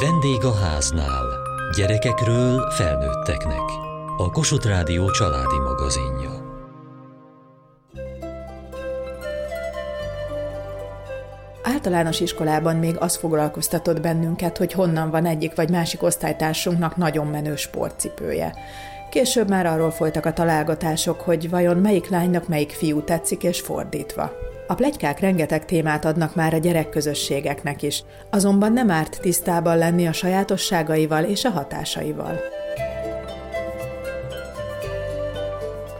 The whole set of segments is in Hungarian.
Vendég a háznál. Gyerekekről felnőtteknek. A Kossuth Rádió családi magazinja. Általános iskolában még az foglalkoztatott bennünket, hogy honnan van egyik vagy másik osztálytársunknak nagyon menő sportcipője. Később már arról folytak a találgatások, hogy vajon melyik lánynak melyik fiú tetszik, és fordítva. A plegykák rengeteg témát adnak már a gyerekközösségeknek is, azonban nem árt tisztában lenni a sajátosságaival és a hatásaival.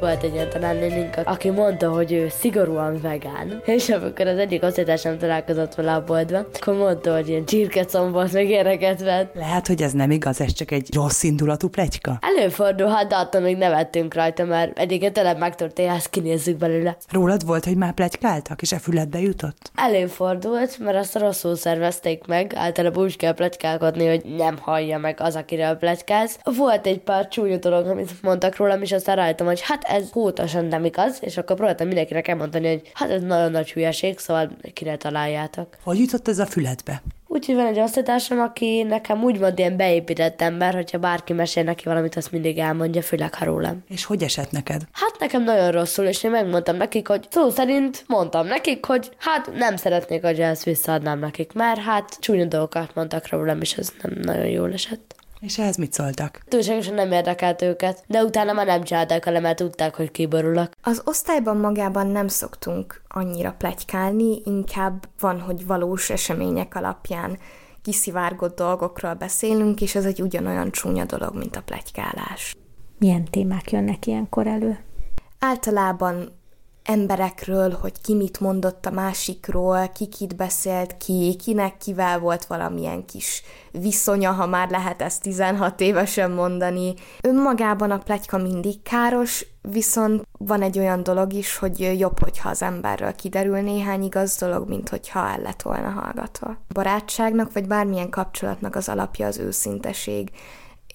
Volt egy ilyen tanárnénink, aki mondta, hogy ő szigorúan vegán, és amikor az egyik osztálytársam találkozott vele a boltban, akkor mondta, hogy ilyen csirkecombot meg ilyeneket vett. Lehet, hogy ez nem igaz, ez csak egy rossz indulatú pletyka? Előfordulhat, de attól még nevettünk rajta, mert egyébként tényleg megtörtént, ezt kinézzük belőle. Rólad volt, hogy már pletykáltak, és a füledbe jutott? Előfordult, mert azt rosszul szervezték meg, általában úgy kell pletykálkodni, hogy nem hallja meg az, akiről pletykálsz. Volt egy pár csúnya dolog, amit mondtak rólam, és aztán rájöttem, hogy hát ez hótosan nem igaz, és akkor próbáltam mindenkinek elmondani, hogy hát ez nagyon nagy hülyeség, szóval kire találjátok. Hogy jutott ez a füledbe? Úgyhogy van egy osztálytársam, aki nekem úgy mond ilyen beépített ember, hogyha bárki mesél neki valamit, azt mindig elmondja, főleg ha rólam. És hogy esett neked? Hát nekem nagyon rosszul, és én megmondtam nekik, hogy szó szerint mondtam nekik, hogy hát nem szeretnék, hogy ezt visszaadnám nekik, mert hát csúnya dolgokat mondtak rólam, és ez nem nagyon jól esett. És ehhez mit szóltak? Túlságosan nem érdekelt őket, de utána már nem csinálták vele, mert tudták, hogy kiborulok. Az osztályban magában nem szoktunk annyira plegykálni, inkább van, hogy valós események alapján kiszivárgott dolgokról beszélünk, és ez egy ugyanolyan csúnya dolog, mint a plegykálás. Milyen témák jönnek ilyenkor elő? Általában emberekről, hogy ki mit mondott a másikról, ki kit beszélt ki, kinek kivel volt valamilyen kis viszonya, ha már lehet ezt 16 évesen mondani. Önmagában a pletyka mindig káros, viszont van egy olyan dolog is, hogy jobb, hogyha az emberről kiderül néhány igaz dolog, mint hogyha el lett volna hallgatva. Barátságnak vagy bármilyen kapcsolatnak az alapja az őszinteség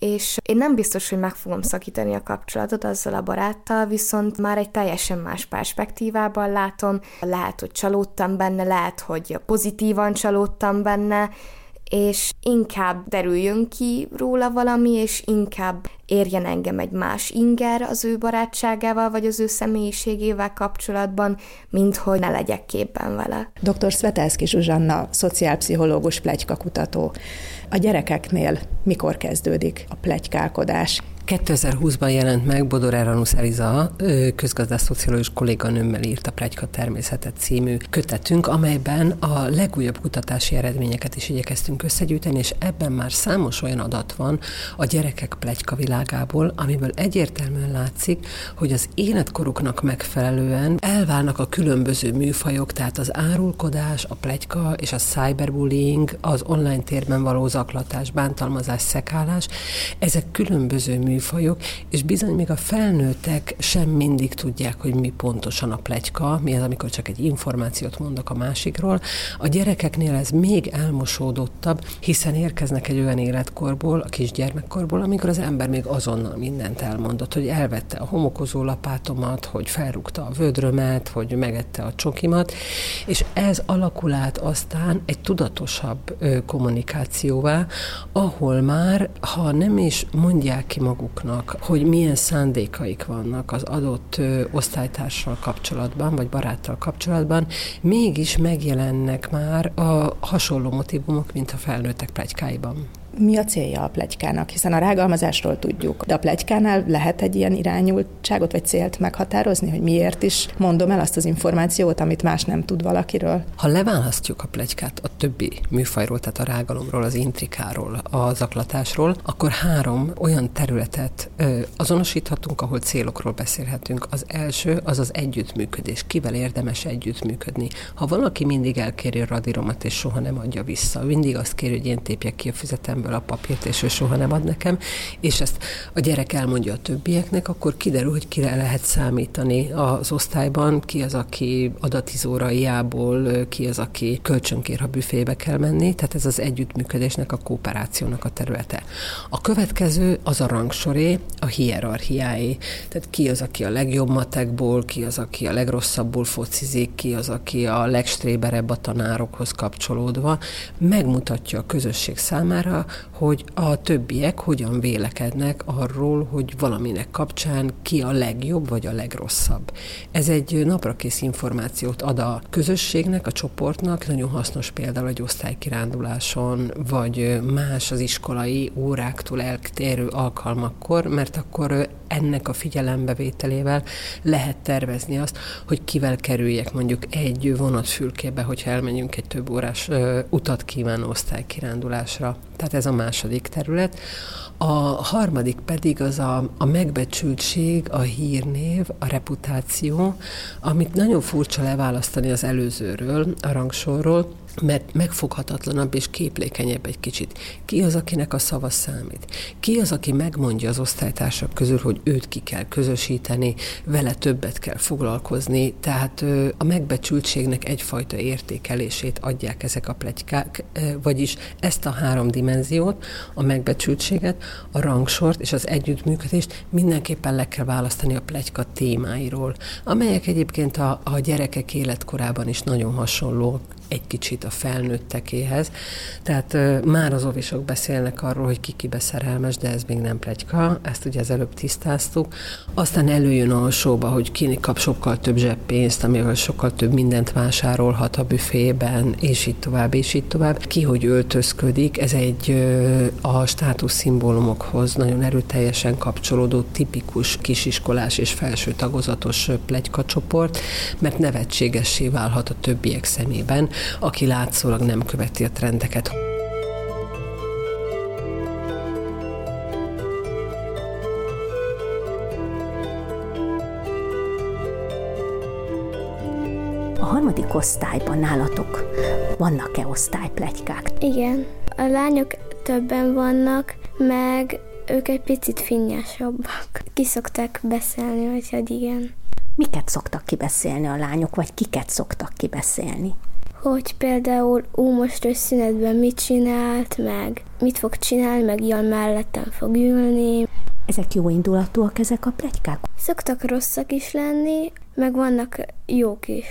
és én nem biztos, hogy meg fogom szakítani a kapcsolatot azzal a baráttal, viszont már egy teljesen más perspektívában látom. Lehet, hogy csalódtam benne, lehet, hogy pozitívan csalódtam benne, és inkább derüljön ki róla valami, és inkább érjen engem egy más inger az ő barátságával, vagy az ő személyiségével kapcsolatban, mint hogy ne legyek képben vele. Dr. Svetelszki Zsuzsanna, szociálpszichológus plegykakutató. A gyerekeknél mikor kezdődik a plegykálkodás? 2020-ban jelent meg Bodor Eranusz Eliza közgazdász szociológus kolléganőmmel írt a Plegyka természetet című kötetünk, amelyben a legújabb kutatási eredményeket is igyekeztünk összegyűjteni, és ebben már számos olyan adat van a gyerekek plegyka világából, amiből egyértelműen látszik, hogy az életkoruknak megfelelően elválnak a különböző műfajok, tehát az árulkodás, a plegyka és a cyberbullying, az online térben való zaklatás, bántalmazás, szekálás, ezek különböző műfajok, műfajok, és bizony még a felnőttek sem mindig tudják, hogy mi pontosan a plegyka, mi az, amikor csak egy információt mondok a másikról. A gyerekeknél ez még elmosódottabb, hiszen érkeznek egy olyan életkorból, a kisgyermekkorból, amikor az ember még azonnal mindent elmondott, hogy elvette a homokozó lapátomat, hogy felrúgta a vödrömet, hogy megette a csokimat, és ez alakul át aztán egy tudatosabb kommunikációvá, ahol már, ha nem is mondják ki maguk maguknak, hogy milyen szándékaik vannak az adott osztálytársal kapcsolatban, vagy baráttal kapcsolatban, mégis megjelennek már a hasonló motivumok, mint a felnőttek plegykáiban mi a célja a plegykának, hiszen a rágalmazásról tudjuk, de a plegykánál lehet egy ilyen irányultságot vagy célt meghatározni, hogy miért is mondom el azt az információt, amit más nem tud valakiről. Ha leválasztjuk a plegykát a többi műfajról, tehát a rágalomról, az intrikáról, a zaklatásról, akkor három olyan területet ö, azonosíthatunk, ahol célokról beszélhetünk. Az első az az együttműködés. Kivel érdemes együttműködni? Ha valaki mindig elkéri a radíromat és soha nem adja vissza, mindig azt kéri, hogy én tépjek ki a füzetem kezemből a papírt, és ő soha nem ad nekem, és ezt a gyerek elmondja a többieknek, akkor kiderül, hogy kire lehet számítani az osztályban, ki az, aki adatizóraiából, ki az, aki kölcsönkér, ha büfébe kell menni, tehát ez az együttműködésnek, a kooperációnak a területe. A következő az a rangsoré, a hierarchiái. Tehát ki az, aki a legjobb matekból, ki az, aki a legrosszabbul focizik, ki az, aki a legstréberebb a tanárokhoz kapcsolódva, megmutatja a közösség számára, hogy a többiek hogyan vélekednek arról, hogy valaminek kapcsán ki a legjobb vagy a legrosszabb. Ez egy naprakész információt ad a közösségnek, a csoportnak, nagyon hasznos például egy osztálykiránduláson, vagy más az iskolai óráktól eltérő alkalmakkor, mert akkor ennek a figyelembevételével lehet tervezni azt, hogy kivel kerüljek mondjuk egy vonatfülkébe, hogyha elmegyünk egy több órás ö, utat kívánó osztálykirándulásra. Tehát ez a második terület. A harmadik pedig az a, a megbecsültség, a hírnév, a reputáció, amit nagyon furcsa leválasztani az előzőről, a rangsorról, mert megfoghatatlanabb és képlékenyebb egy kicsit. Ki az, akinek a szava számít? Ki az, aki megmondja az osztálytársak közül, hogy őt ki kell közösíteni, vele többet kell foglalkozni, tehát a megbecsültségnek egyfajta értékelését adják ezek a plegykák, vagyis ezt a három dimenziót, a megbecsültséget, a rangsort és az együttműködést mindenképpen le kell választani a plegyka témáiról, amelyek egyébként a, a gyerekek életkorában is nagyon hasonló egy kicsit a felnőttekéhez. Tehát már az ovisok beszélnek arról, hogy ki kibe szerelmes, de ez még nem plegyka, ezt ugye az előbb tisztáztuk. Aztán előjön alsóba, hogy ki kap sokkal több zseppénzt, amivel sokkal több mindent vásárolhat a büfében, és így tovább, és így tovább. Ki hogy öltözködik, ez egy a státuszszimbólumokhoz nagyon erőteljesen kapcsolódó tipikus kisiskolás és felső tagozatos plegykacsoport, mert nevetségessé válhat a többiek szemében, aki látszólag nem követi a trendeket. A harmadik osztályban nálatok vannak-e osztályplegykák? Igen, a lányok többen vannak, meg ők egy picit finnyásabbak. Ki szokták beszélni, hogy, hogy igen. Miket szoktak kibeszélni a lányok, vagy kiket szoktak kibeszélni? Hogy például ú, most összünetben mit csinált, meg mit fog csinálni, meg ilyen mellettem fog ülni. Ezek jó indulatúak, ezek a plegykák? Szoktak rosszak is lenni, meg vannak jók is.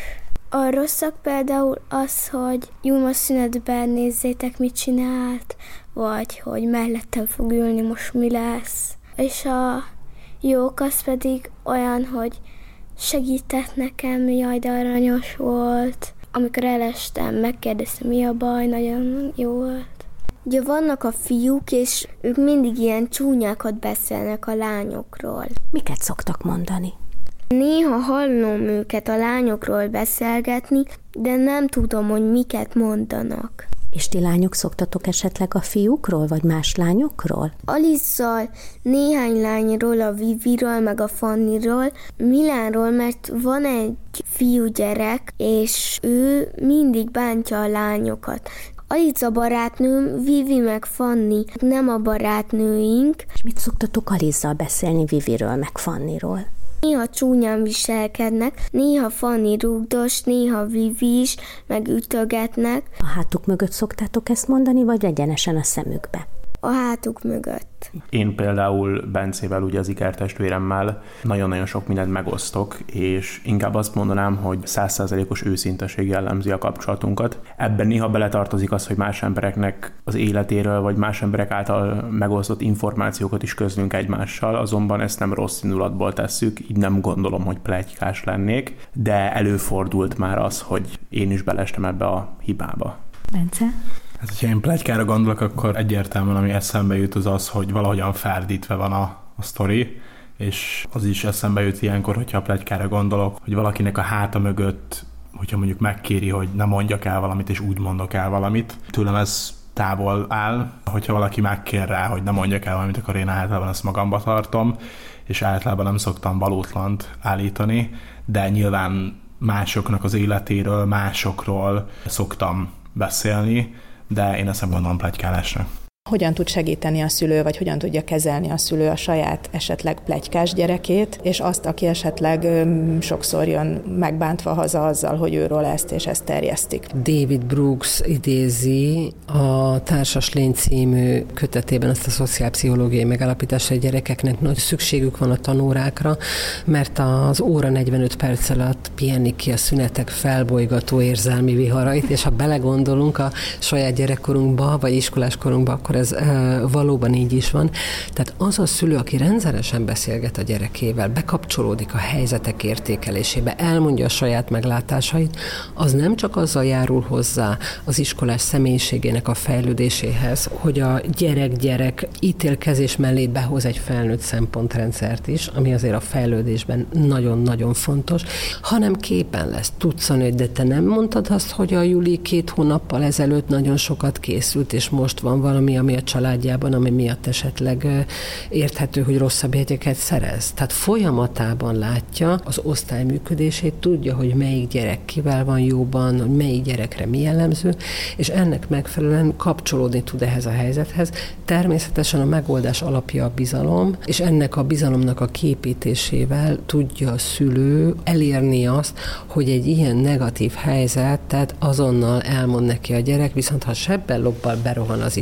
A rosszak például az, hogy Júma szünetben nézzétek, mit csinált, vagy hogy mellettem fog ülni, most mi lesz. És a jók az pedig olyan, hogy segített nekem, jaj, de aranyos volt, amikor elestem, megkérdeztem, mi a baj, nagyon jó volt. Ugye vannak a fiúk, és ők mindig ilyen csúnyákat beszélnek a lányokról. Miket szoktak mondani? Néha hallom őket a lányokról beszélgetni, de nem tudom, hogy miket mondanak. És ti lányok szoktatok esetleg a fiúkról, vagy más lányokról? Alizzal, néhány lányról, a Viviről, meg a Fanniról, Milánról, mert van egy fiúgyerek, és ő mindig bántja a lányokat. Aliza barátnőm, Vivi meg Fanni, nem a barátnőink. És mit szoktatok Alizzal beszélni Viviről, meg Fanniról? Néha csúnyán viselkednek, néha Fanni rúgdos, néha Vivi is, meg ütögetnek. A hátuk mögött szoktátok ezt mondani, vagy egyenesen a szemükbe? A hátuk mögött. Én például Bencével, ugye az ikertestvéremmel nagyon-nagyon sok mindent megosztok, és inkább azt mondanám, hogy százszerzelékos őszinteség jellemzi a kapcsolatunkat. Ebben néha beletartozik az, hogy más embereknek az életéről, vagy más emberek által megosztott információkat is közlünk egymással, azonban ezt nem rossz indulatból tesszük, így nem gondolom, hogy plegykás lennék, de előfordult már az, hogy én is belestem ebbe a hibába. Bence? Hát, hogyha én plegykára gondolok, akkor egyértelműen ami eszembe jut az az, hogy valahogyan ferdítve van a, a sztori, és az is eszembe jut ilyenkor, hogyha a plegykára gondolok, hogy valakinek a háta mögött, hogyha mondjuk megkéri, hogy ne mondjak el valamit, és úgy mondok el valamit. Tőlem ez távol áll, hogyha valaki megkér rá, hogy ne mondjak el valamit, akkor én általában ezt magamba tartom, és általában nem szoktam valótlant állítani, de nyilván másoknak az életéről, másokról szoktam beszélni, de én nem gondolom plegykálásra. Hogyan tud segíteni a szülő, vagy hogyan tudja kezelni a szülő a saját esetleg plegykás gyerekét, és azt, aki esetleg öm, sokszor jön megbántva haza azzal, hogy őről ezt és ezt terjesztik. David Brooks idézi a Társas Lény című kötetében azt a szociálpszichológiai megállapításra, hogy gyerekeknek nagy szükségük van a tanórákra, mert az óra 45 perc alatt pihenni ki a szünetek felbolygató érzelmi viharait, és ha belegondolunk a saját gyerekkorunkba, vagy iskoláskorunkba, akkor akkor ez e, valóban így is van. Tehát az a szülő, aki rendszeresen beszélget a gyerekével, bekapcsolódik a helyzetek értékelésébe, elmondja a saját meglátásait, az nem csak azzal járul hozzá az iskolás személyiségének a fejlődéséhez, hogy a gyerek-gyerek ítélkezés mellé behoz egy felnőtt szempontrendszert is, ami azért a fejlődésben nagyon-nagyon fontos, hanem képen lesz. Tudsz hogy de te nem mondtad azt, hogy a Juli két hónappal ezelőtt nagyon sokat készült, és most van valami, ami a családjában, ami miatt esetleg érthető, hogy rosszabb jegyeket szerez. Tehát folyamatában látja az osztály működését, tudja, hogy melyik gyerek kivel van jóban, hogy melyik gyerekre mi jellemző, és ennek megfelelően kapcsolódni tud ehhez a helyzethez. Természetesen a megoldás alapja a bizalom, és ennek a bizalomnak a képítésével tudja a szülő elérni azt, hogy egy ilyen negatív helyzetet azonnal elmond neki a gyerek, viszont ha sebbel lobbal berohan az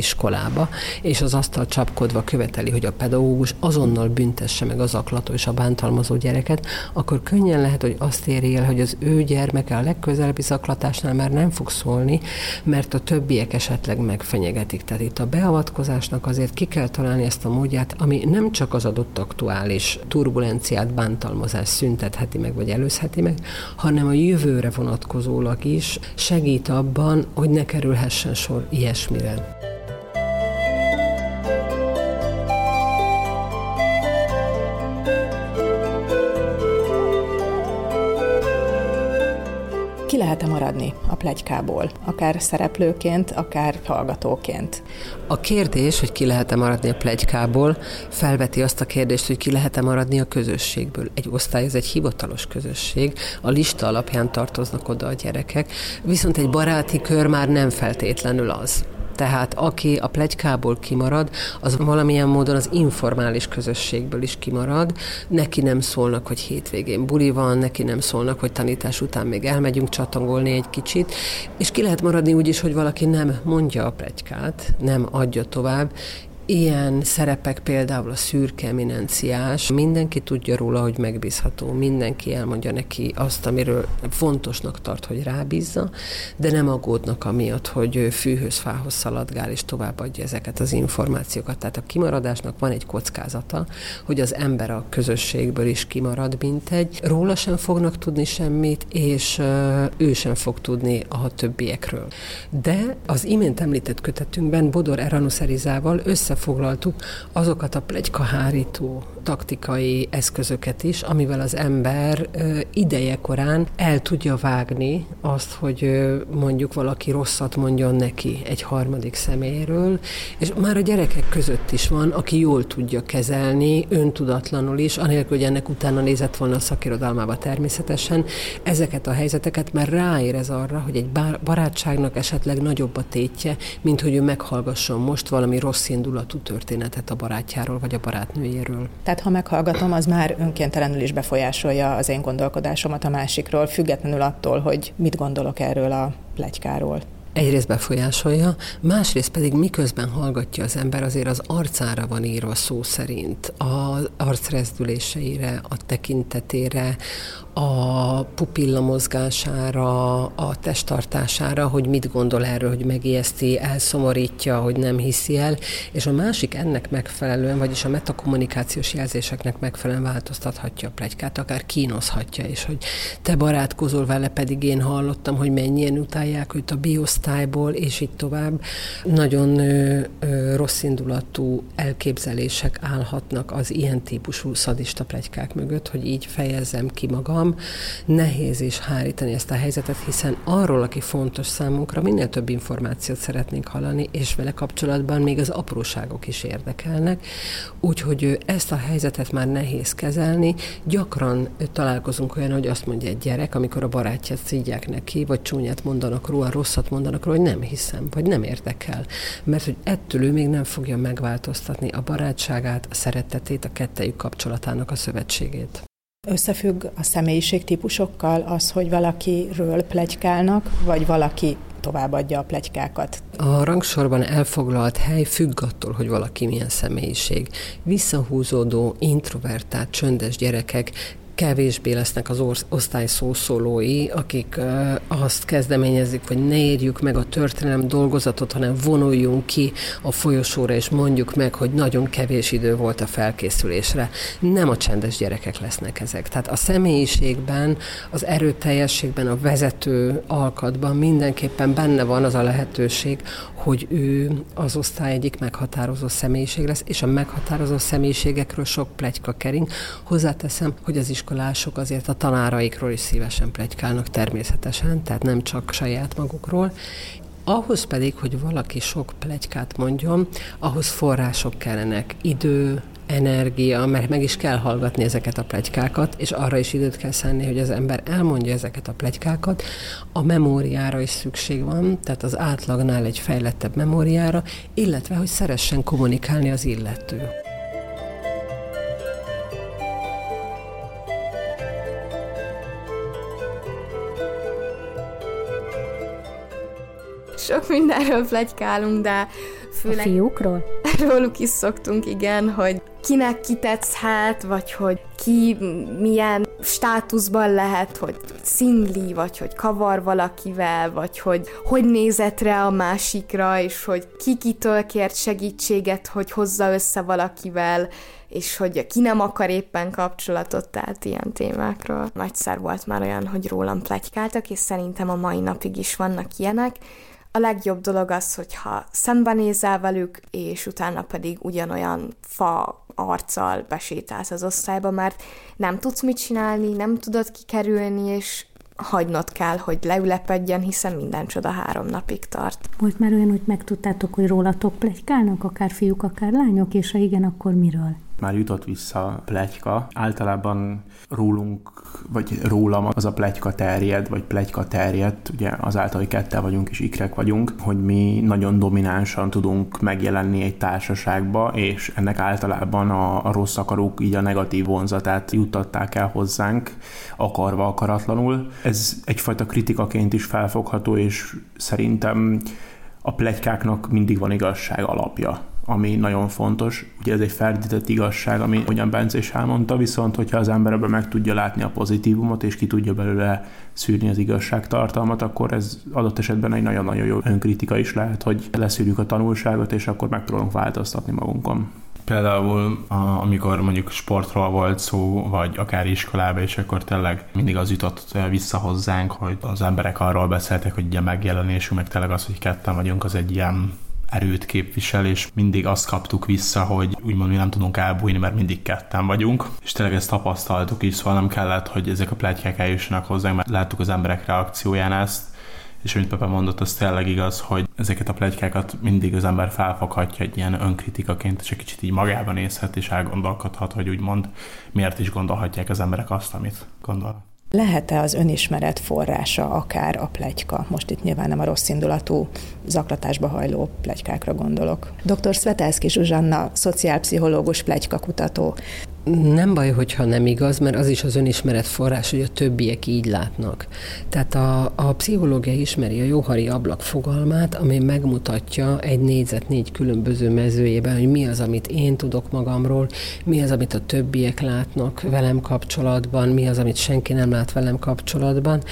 iskolába, és az asztal csapkodva követeli, hogy a pedagógus azonnal büntesse meg az aklató és a bántalmazó gyereket, akkor könnyen lehet, hogy azt éri el, hogy az ő gyermeke a legközelebbi zaklatásnál már nem fog szólni, mert a többiek esetleg megfenyegetik. Tehát itt a beavatkozásnak azért ki kell találni ezt a módját, ami nem csak az adott aktuális turbulenciát, bántalmazást szüntetheti meg, vagy előzheti meg, hanem a jövőre vonatkozólag is segít abban, hogy ne kerülhessen sor ilyesmire. Lehet-e maradni a plegykából, akár szereplőként, akár hallgatóként? A kérdés, hogy ki lehet-e maradni a plegykából, felveti azt a kérdést, hogy ki lehet-e maradni a közösségből. Egy osztály, ez egy hivatalos közösség, a lista alapján tartoznak oda a gyerekek, viszont egy baráti kör már nem feltétlenül az. Tehát aki a plegykából kimarad, az valamilyen módon az informális közösségből is kimarad. Neki nem szólnak, hogy hétvégén buli van, neki nem szólnak, hogy tanítás után még elmegyünk csatangolni egy kicsit, és ki lehet maradni úgy is, hogy valaki nem mondja a plegykát, nem adja tovább, Ilyen szerepek például a szürke eminenciás, mindenki tudja róla, hogy megbízható, mindenki elmondja neki azt, amiről fontosnak tart, hogy rábízza, de nem aggódnak amiatt, hogy fűhöz, fához szaladgál és továbbadja ezeket az információkat. Tehát a kimaradásnak van egy kockázata, hogy az ember a közösségből is kimarad, mint egy. Róla sem fognak tudni semmit, és ő sem fog tudni a többiekről. De az imént említett kötetünkben Bodor Eranusz Erizával össze összefoglaltuk azokat a plegykahárító taktikai eszközöket is, amivel az ember idejekorán el tudja vágni azt, hogy mondjuk valaki rosszat mondjon neki egy harmadik személyről, és már a gyerekek között is van, aki jól tudja kezelni, öntudatlanul is, anélkül, hogy ennek utána nézett volna a szakirodalmába természetesen, ezeket a helyzeteket, mert ráérez arra, hogy egy barátságnak esetleg nagyobb a tétje, mint hogy ő meghallgasson most valami rossz indulatú történetet a barátjáról vagy a barátnőjéről. Tehát ha meghallgatom, az már önkéntelenül is befolyásolja az én gondolkodásomat a másikról, függetlenül attól, hogy mit gondolok erről a plegykáról egyrészt befolyásolja, másrészt pedig miközben hallgatja az ember, azért az arcára van írva szó szerint, az arcrezdüléseire, a tekintetére, a pupilla mozgására, a testtartására, hogy mit gondol erről, hogy megijeszti, elszomorítja, hogy nem hiszi el, és a másik ennek megfelelően, vagyis a metakommunikációs jelzéseknek megfelelően változtathatja a plegykát, akár kínozhatja is, hogy te barátkozol vele, pedig én hallottam, hogy mennyien utálják őt a biosztályból, és így tovább. Nagyon ö, ö, rossz indulatú elképzelések állhatnak az ilyen típusú szadista plegykák mögött, hogy így fejezzem ki magam, magam. Nehéz is hárítani ezt a helyzetet, hiszen arról, aki fontos számunkra, minél több információt szeretnénk hallani, és vele kapcsolatban még az apróságok is érdekelnek. Úgyhogy ezt a helyzetet már nehéz kezelni. Gyakran találkozunk olyan, hogy azt mondja egy gyerek, amikor a barátját szídják neki, vagy csúnyát mondanak róla, rosszat mondanak róla, hogy nem hiszem, vagy nem érdekel. Mert hogy ettől ő még nem fogja megváltoztatni a barátságát, a szeretetét, a kettejük kapcsolatának a szövetségét. Összefügg a személyiségtípusokkal az, hogy valakiről plegykálnak, vagy valaki továbbadja a plegykákat. A rangsorban elfoglalt hely függ attól, hogy valaki milyen személyiség. Visszahúzódó, introvertált, csöndes gyerekek kevésbé lesznek az osztály szószólói, akik azt kezdeményezik, hogy ne érjük meg a történelem dolgozatot, hanem vonuljunk ki a folyosóra, és mondjuk meg, hogy nagyon kevés idő volt a felkészülésre. Nem a csendes gyerekek lesznek ezek. Tehát a személyiségben, az erőteljességben, a vezető alkatban mindenképpen benne van az a lehetőség, hogy ő az osztály egyik meghatározó személyiség lesz, és a meghatározó személyiségekről sok plegyka kering. Hozzáteszem, hogy az iskolások azért a tanáraikról is szívesen plegykálnak természetesen, tehát nem csak saját magukról, ahhoz pedig, hogy valaki sok plegykát mondjon, ahhoz források kellenek, idő, energia, mert meg is kell hallgatni ezeket a plegykákat, és arra is időt kell szenni, hogy az ember elmondja ezeket a plegykákat. A memóriára is szükség van, tehát az átlagnál egy fejlettebb memóriára, illetve, hogy szeressen kommunikálni az illető. Sok mindenről plegykálunk, de főleg... A fiúkról? Róluk is szoktunk, igen, hogy kinek kitetszhet, vagy hogy ki milyen státuszban lehet, hogy szingli, vagy hogy kavar valakivel, vagy hogy hogy nézett rá a másikra, és hogy ki kitől kért segítséget, hogy hozza össze valakivel, és hogy ki nem akar éppen kapcsolatot, tehát ilyen témákról. Nagyszer volt már olyan, hogy rólam plegykáltak, és szerintem a mai napig is vannak ilyenek, a legjobb dolog az, hogyha szembenézel velük, és utána pedig ugyanolyan fa arccal besétálsz az osztályba, mert nem tudsz mit csinálni, nem tudod kikerülni, és hagynod kell, hogy leülepedjen, hiszen minden csoda három napig tart. Volt már olyan, hogy megtudtátok, hogy rólatok plegykálnak, akár fiúk, akár lányok, és ha igen, akkor miről? Már jutott vissza plegyka. Általában rólunk, vagy rólam az a plegyka terjed, vagy plegyka terjedt, ugye azáltal, hogy kettel vagyunk és ikrek vagyunk, hogy mi nagyon dominánsan tudunk megjelenni egy társaságba, és ennek általában a, a rossz akarók így a negatív vonzatát juttatták el hozzánk, akarva, akaratlanul. Ez egyfajta kritikaként is felfogható, és szerintem a plegykáknak mindig van igazság alapja ami nagyon fontos. Ugye ez egy ferdített igazság, ami ugyan Bence is elmondta, viszont hogyha az ember ebben meg tudja látni a pozitívumot, és ki tudja belőle szűrni az igazságtartalmat, akkor ez adott esetben egy nagyon-nagyon jó önkritika is lehet, hogy leszűrjük a tanulságot, és akkor megpróbálunk változtatni magunkon. Például, amikor mondjuk sportról volt szó, vagy akár iskolában, és akkor tényleg mindig az jutott vissza hozzánk, hogy az emberek arról beszéltek, hogy a megjelenésünk, meg tényleg az, hogy ketten vagyunk, az egy ilyen erőt képvisel, és mindig azt kaptuk vissza, hogy úgymond mi nem tudunk elbújni, mert mindig ketten vagyunk. És tényleg ezt tapasztaltuk is, szóval nem kellett, hogy ezek a pletykák eljussanak hozzánk, mert láttuk az emberek reakcióján ezt, és amit Pepe mondott, az tényleg igaz, hogy ezeket a plegykákat mindig az ember felfoghatja egy ilyen önkritikaként, és egy kicsit így magában nézhet, és elgondolkodhat, hogy úgymond miért is gondolhatják az emberek azt, amit gondol. Lehet-e az önismeret forrása akár a plegyka? Most itt nyilván nem a rossz indulatú zaklatásba hajló plegykákra gondolok. Dr. Svetelszki Zsuzsanna, szociálpszichológus plegykakutató. Nem baj, hogyha nem igaz, mert az is az önismeret forrás, hogy a többiek így látnak. Tehát a, a pszichológia ismeri a jóhari ablak fogalmát, ami megmutatja egy négyzet négy különböző mezőjében, hogy mi az, amit én tudok magamról, mi az, amit a többiek látnak velem kapcsolatban, mi az, amit senki nem lát velem kapcsolatban,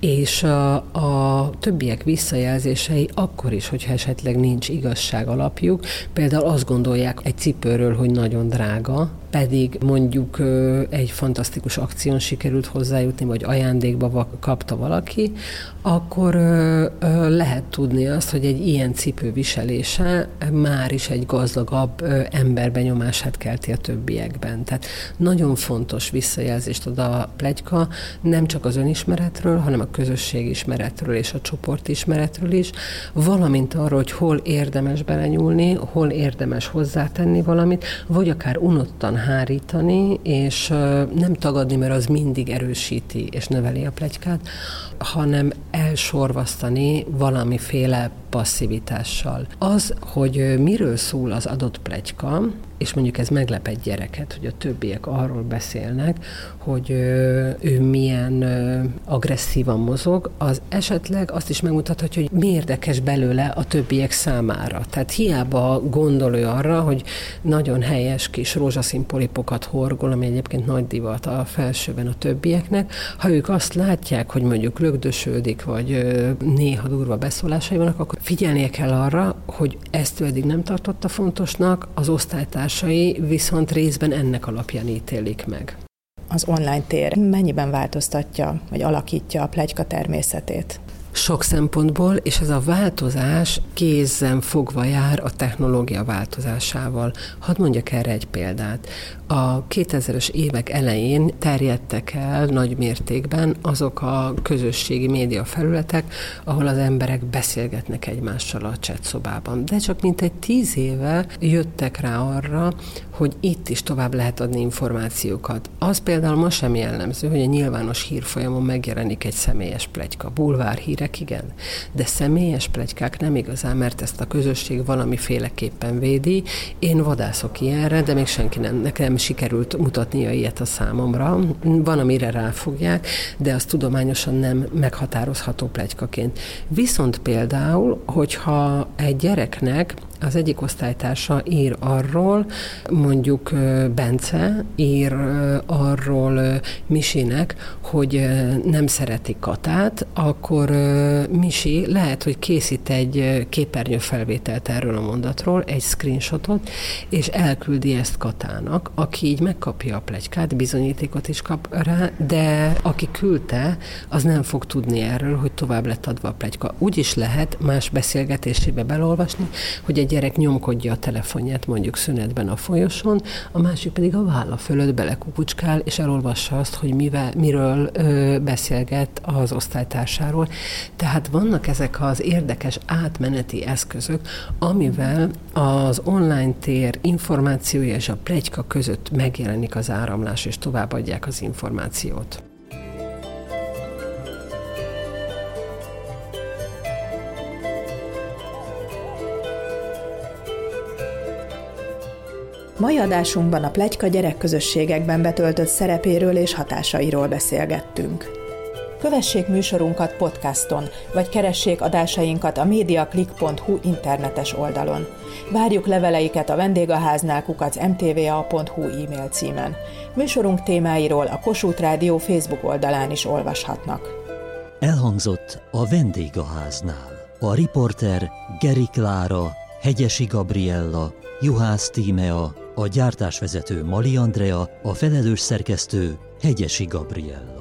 és a, a többiek visszajelzései akkor is, hogyha esetleg nincs igazság alapjuk, például azt gondolják egy cipőről, hogy nagyon drága, pedig mondjuk egy fantasztikus akción sikerült hozzájutni, vagy ajándékba kapta valaki, akkor lehet tudni azt, hogy egy ilyen cipő viselése már is egy gazdagabb ember benyomását kelti a többiekben. Tehát nagyon fontos visszajelzést ad a plegyka, nem csak az önismeretről, hanem a közösségismeretről és a csoportismeretről is, valamint arról, hogy hol érdemes belenyúlni, hol érdemes hozzátenni valamit, vagy akár unottan hárítani, és nem tagadni, mert az mindig erősíti és növeli a plegykát, hanem elsorvasztani valamiféle passzivitással. Az, hogy miről szól az adott plegyka, és mondjuk ez meglep egy gyereket, hogy a többiek arról beszélnek, hogy ő milyen agresszívan mozog, az esetleg azt is megmutathatja, hogy mi érdekes belőle a többiek számára. Tehát hiába gondol ő arra, hogy nagyon helyes kis rózsaszín polipokat horgol, ami egyébként nagy divat a felsőben a többieknek, ha ők azt látják, hogy mondjuk lögdösödik, vagy néha durva beszólásai vannak, akkor figyelnie kell arra, hogy ezt ő eddig nem tartotta fontosnak, az osztálytársai viszont részben ennek alapján ítélik meg. Az online tér mennyiben változtatja, vagy alakítja a plegyka természetét? Sok szempontból, és ez a változás kézzen fogva jár a technológia változásával. Hadd mondjak erre egy példát. A 2000-es évek elején terjedtek el nagy mértékben azok a közösségi média felületek, ahol az emberek beszélgetnek egymással a chat. De csak mintegy tíz éve jöttek rá arra, hogy itt is tovább lehet adni információkat. Az például ma sem jellemző, hogy a nyilvános hírfolyamon megjelenik egy személyes plegyka. Bulvár hírek, igen, de személyes plegykák nem igazán, mert ezt a közösség valamiféleképpen védi. Én vadászok ilyenre, de még senki nem, nekem sikerült mutatnia ilyet a számomra. Van, amire ráfogják, de az tudományosan nem meghatározható plegykaként. Viszont például, hogyha egy gyereknek az egyik osztálytársa ír arról, mondjuk Bence ír arról Misinek, hogy nem szereti Katát, akkor Misi lehet, hogy készít egy képernyőfelvételt erről a mondatról, egy screenshotot, és elküldi ezt Katának, aki így megkapja a plegykát, bizonyítékot is kap rá, de aki küldte, az nem fog tudni erről, hogy tovább lett adva a plegyka. Úgy is lehet más beszélgetésébe belolvasni, hogy egy gyerek nyomkodja a telefonját mondjuk szünetben a folyosón, a másik pedig a válla fölött belekukucskál, és elolvassa azt, hogy mivel, miről ö, beszélget az osztálytársáról. Tehát vannak ezek az érdekes átmeneti eszközök, amivel az online tér információja és a plegyka között megjelenik az áramlás, és továbbadják az információt. Mai adásunkban a plegyka gyerekközösségekben betöltött szerepéről és hatásairól beszélgettünk. Kövessék műsorunkat podcaston, vagy keressék adásainkat a mediaclick.hu internetes oldalon. Várjuk leveleiket a vendégháznál kukac mtva.hu e-mail címen. Műsorunk témáiról a Kossuth Rádió Facebook oldalán is olvashatnak. Elhangzott a vendégháznál. A riporter Geri Klára, Hegyesi Gabriella, Juhász Tímea, a gyártásvezető Mali Andrea, a felelős szerkesztő Hegyesi Gabriella.